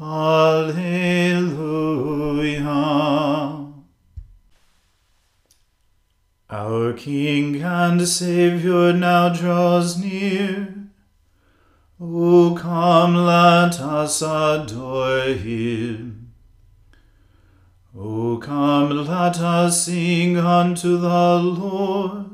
Alleluia. Our King and Saviour now draws near. O come, let us adore him. O come, let us sing unto the Lord.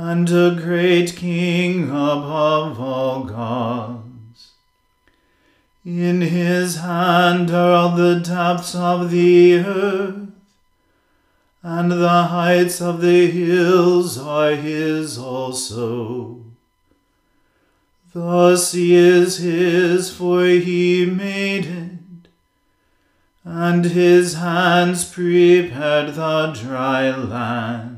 and a great King above all gods. In his hand are all the depths of the earth and the heights of the hills are his also. The sea is his, for he made it, and his hands prepared the dry land.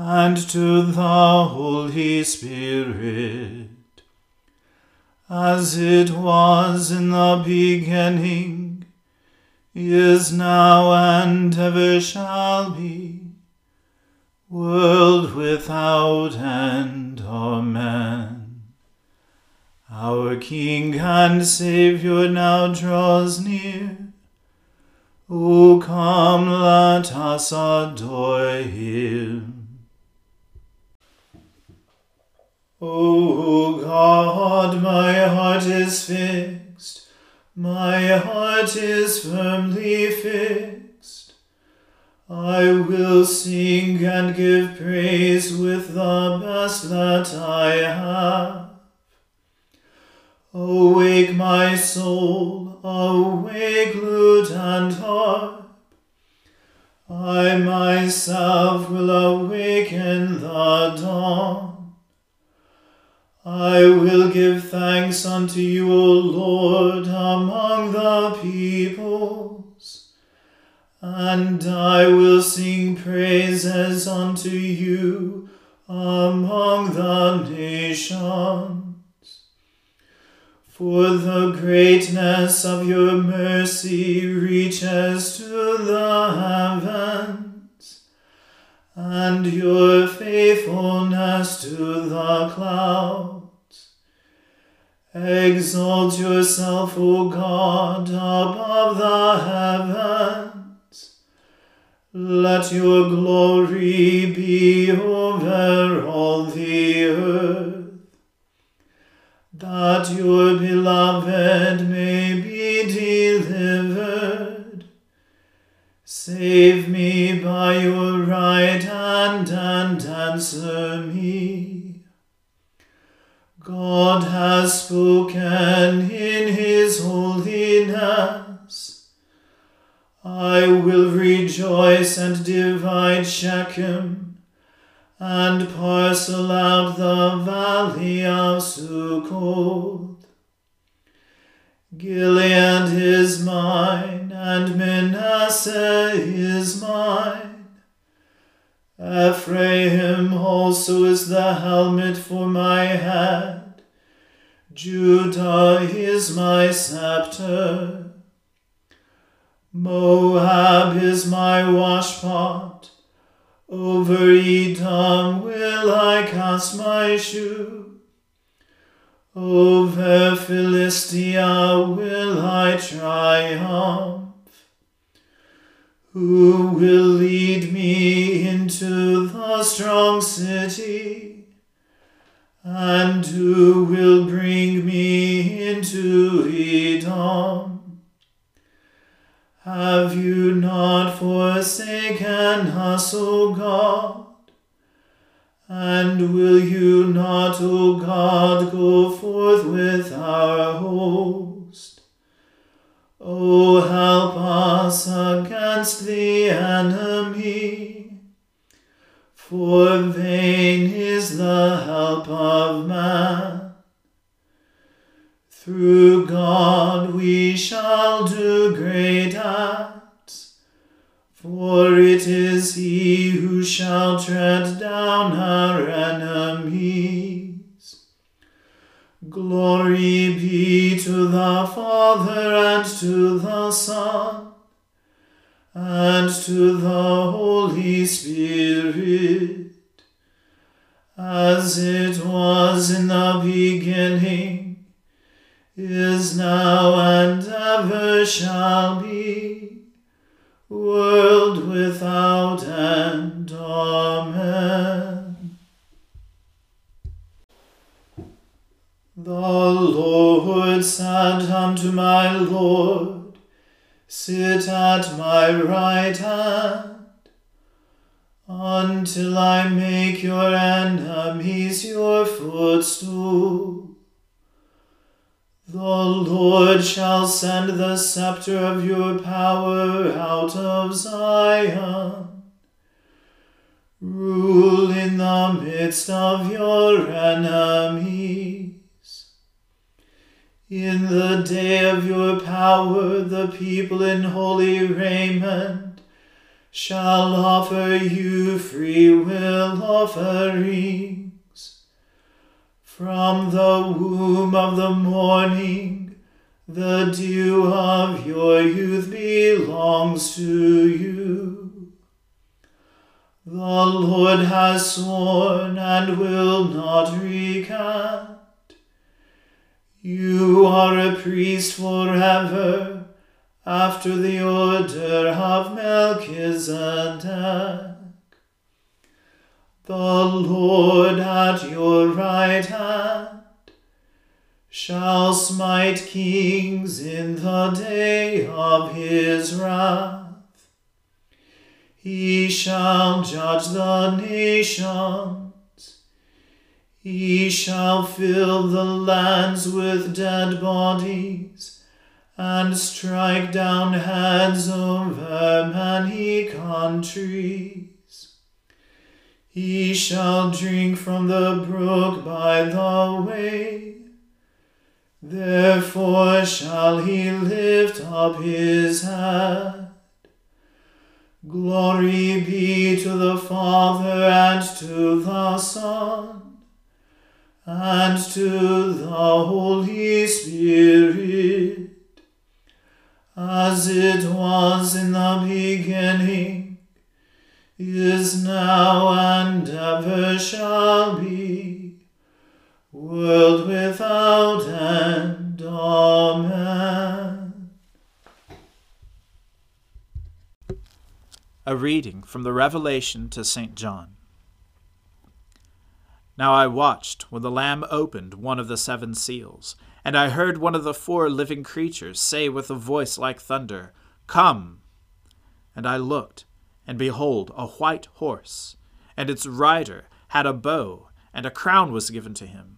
and to the Holy Spirit, as it was in the beginning is now and ever shall be, world without end. Amen. Our King and Saviour now draws near. O come, let us adore him. O God, my heart is fixed my heart is firmly fixed. I will sing and give praise with the best that I have. Awake, my soul, awake, lute and harp. I myself will awaken the dawn. I will give thanks unto you, O Lord, among the peoples, and I will sing praises unto you among the nations. For the greatness of your mercy reaches to the heavens, and your faithfulness to the clouds. Exalt yourself, O God, above the heavens. Let your glory be over all the earth, that your beloved may be delivered. Save me by your right hand and answer me. God has spoken in his holiness. I will rejoice and divide Shechem, and parcel out the valley of Succoth. Gilead is mine, and Manasseh is mine. Ephraim also is the helmet for my head. Judah is my scepter. Moab is my washpot. Over Edom will I cast my shoe. Over Philistia will I triumph. Who will lead me into the strong city? And who will bring me into Edom? Have you not forsaken us, O God? And will you not, O God, go forth with our host? O help us against the enemy, for vain is the help of man. Through God we shall do great acts for it is he who shall tread down our enemies. Glory be to the Father and to the Son and to the Holy Spirit, as it was in the beginning, is now, and ever shall be world without send the scepter of your power out of Zion. Rule in the midst of your enemies. In the day of your power, the people in holy raiment shall offer you free will offerings. From the womb of the morning, the dew of your youth belongs to you. The Lord has sworn and will not recant. You are a priest forever, after the order of Melchizedek. The Lord at your right hand shall smite kings in the day of his wrath. He shall judge the nations. He shall fill the lands with dead bodies and strike down heads over many countries. He shall drink from the brook by the way. Therefore shall he lift up his head. Glory be to the Father and to the Son and to the Holy Spirit, as it was in the beginning is now and ever shall be, world without end. Amen. A reading from the Revelation to St. John. Now I watched when the Lamb opened one of the seven seals, and I heard one of the four living creatures say with a voice like thunder, Come! And I looked and behold, a white horse, and its rider had a bow, and a crown was given to him,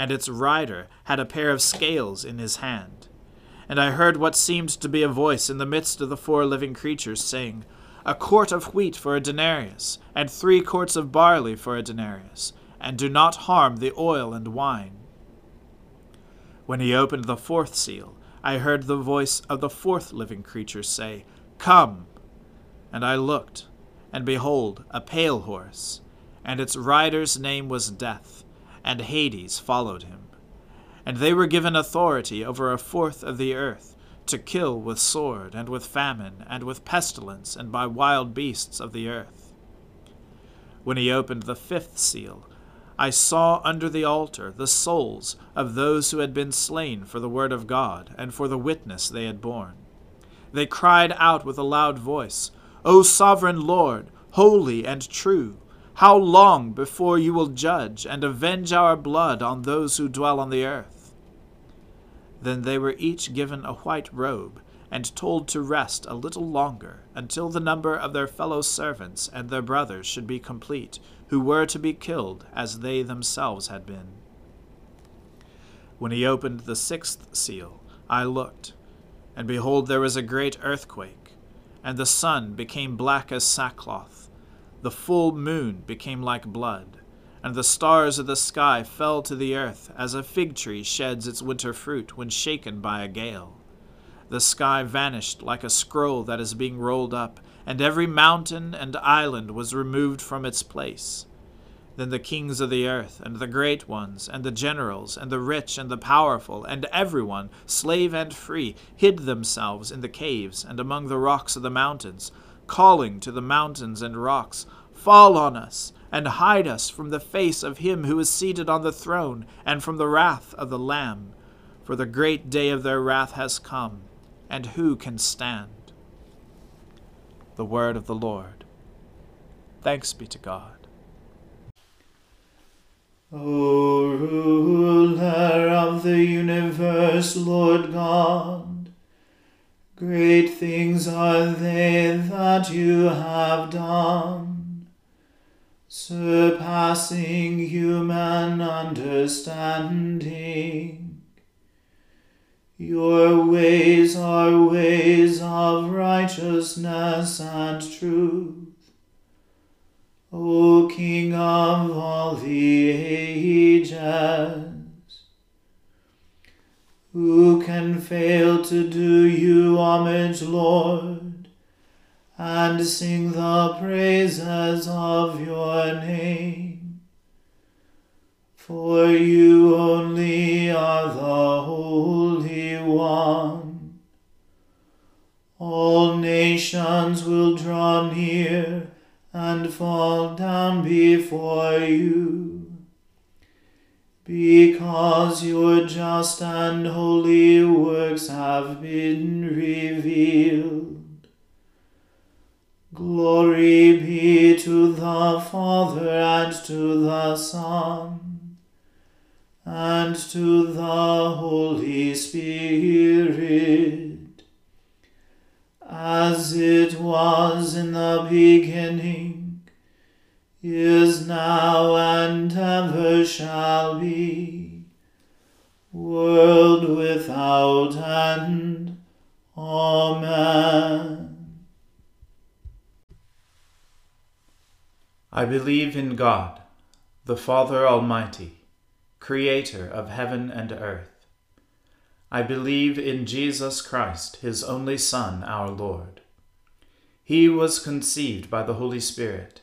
and its rider had a pair of scales in his hand. And I heard what seemed to be a voice in the midst of the four living creatures, saying, A quart of wheat for a denarius, and three quarts of barley for a denarius, and do not harm the oil and wine. When he opened the fourth seal, I heard the voice of the fourth living creature say, Come! And I looked, and behold, a pale horse, and its rider's name was Death, and Hades followed him. And they were given authority over a fourth of the earth, to kill with sword, and with famine, and with pestilence, and by wild beasts of the earth. When he opened the fifth seal, I saw under the altar the souls of those who had been slain for the word of God, and for the witness they had borne. They cried out with a loud voice, O sovereign Lord, holy and true, how long before you will judge and avenge our blood on those who dwell on the earth? Then they were each given a white robe, and told to rest a little longer, until the number of their fellow servants and their brothers should be complete, who were to be killed as they themselves had been. When he opened the sixth seal, I looked and behold, there was a great earthquake, and the sun became black as sackcloth. The full moon became like blood, and the stars of the sky fell to the earth as a fig tree sheds its winter fruit when shaken by a gale. The sky vanished like a scroll that is being rolled up, and every mountain and island was removed from its place. Then the kings of the earth, and the great ones, and the generals, and the rich, and the powerful, and everyone, slave and free, hid themselves in the caves and among the rocks of the mountains, calling to the mountains and rocks, Fall on us, and hide us from the face of him who is seated on the throne, and from the wrath of the Lamb. For the great day of their wrath has come, and who can stand? The word of the Lord. Thanks be to God. O ruler of the universe, Lord God, great things are they that you have done, surpassing human understanding. Your ways are ways of righteousness and truth. O King of all the ages, who can fail to do you homage, Lord, and sing the praises of your name? For you only are the Holy One. All nations will draw near and fall down before you. Because your just and holy works have been revealed. Glory be to the Father and to the Son and to the Holy Spirit as it was in the beginning, is now, and ever shall be, world without end. Amen. I believe in God, the Father Almighty, creator of heaven and earth. I believe in Jesus Christ, his only Son, our Lord. He was conceived by the Holy Spirit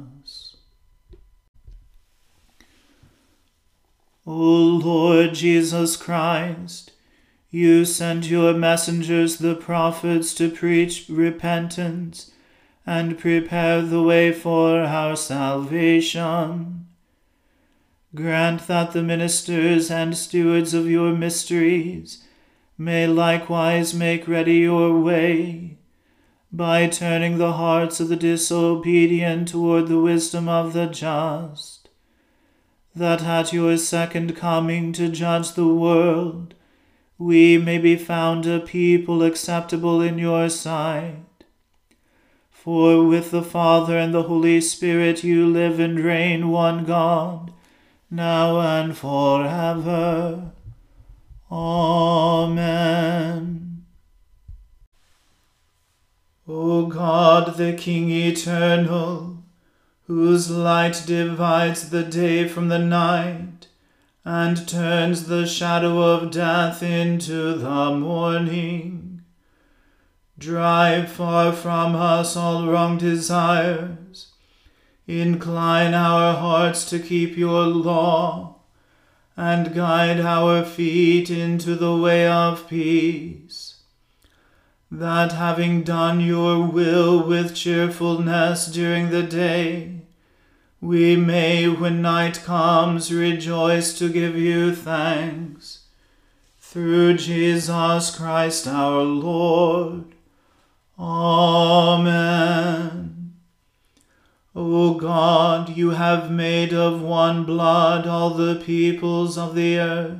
O Lord Jesus Christ, you sent your messengers, the prophets, to preach repentance and prepare the way for our salvation. Grant that the ministers and stewards of your mysteries may likewise make ready your way, by turning the hearts of the disobedient toward the wisdom of the just, that at your second coming to judge the world, we may be found a people acceptable in your sight. For with the Father and the Holy Spirit you live and reign one God, now and forever. Amen. O God, the King eternal, whose light divides the day from the night, and turns the shadow of death into the morning, drive far from us all wrong desires Incline our hearts to keep your law, and guide our feet into the way of peace. That having done your will with cheerfulness during the day, we may, when night comes, rejoice to give you thanks. Through Jesus Christ our Lord. Amen. O God, you have made of one blood all the peoples of the earth,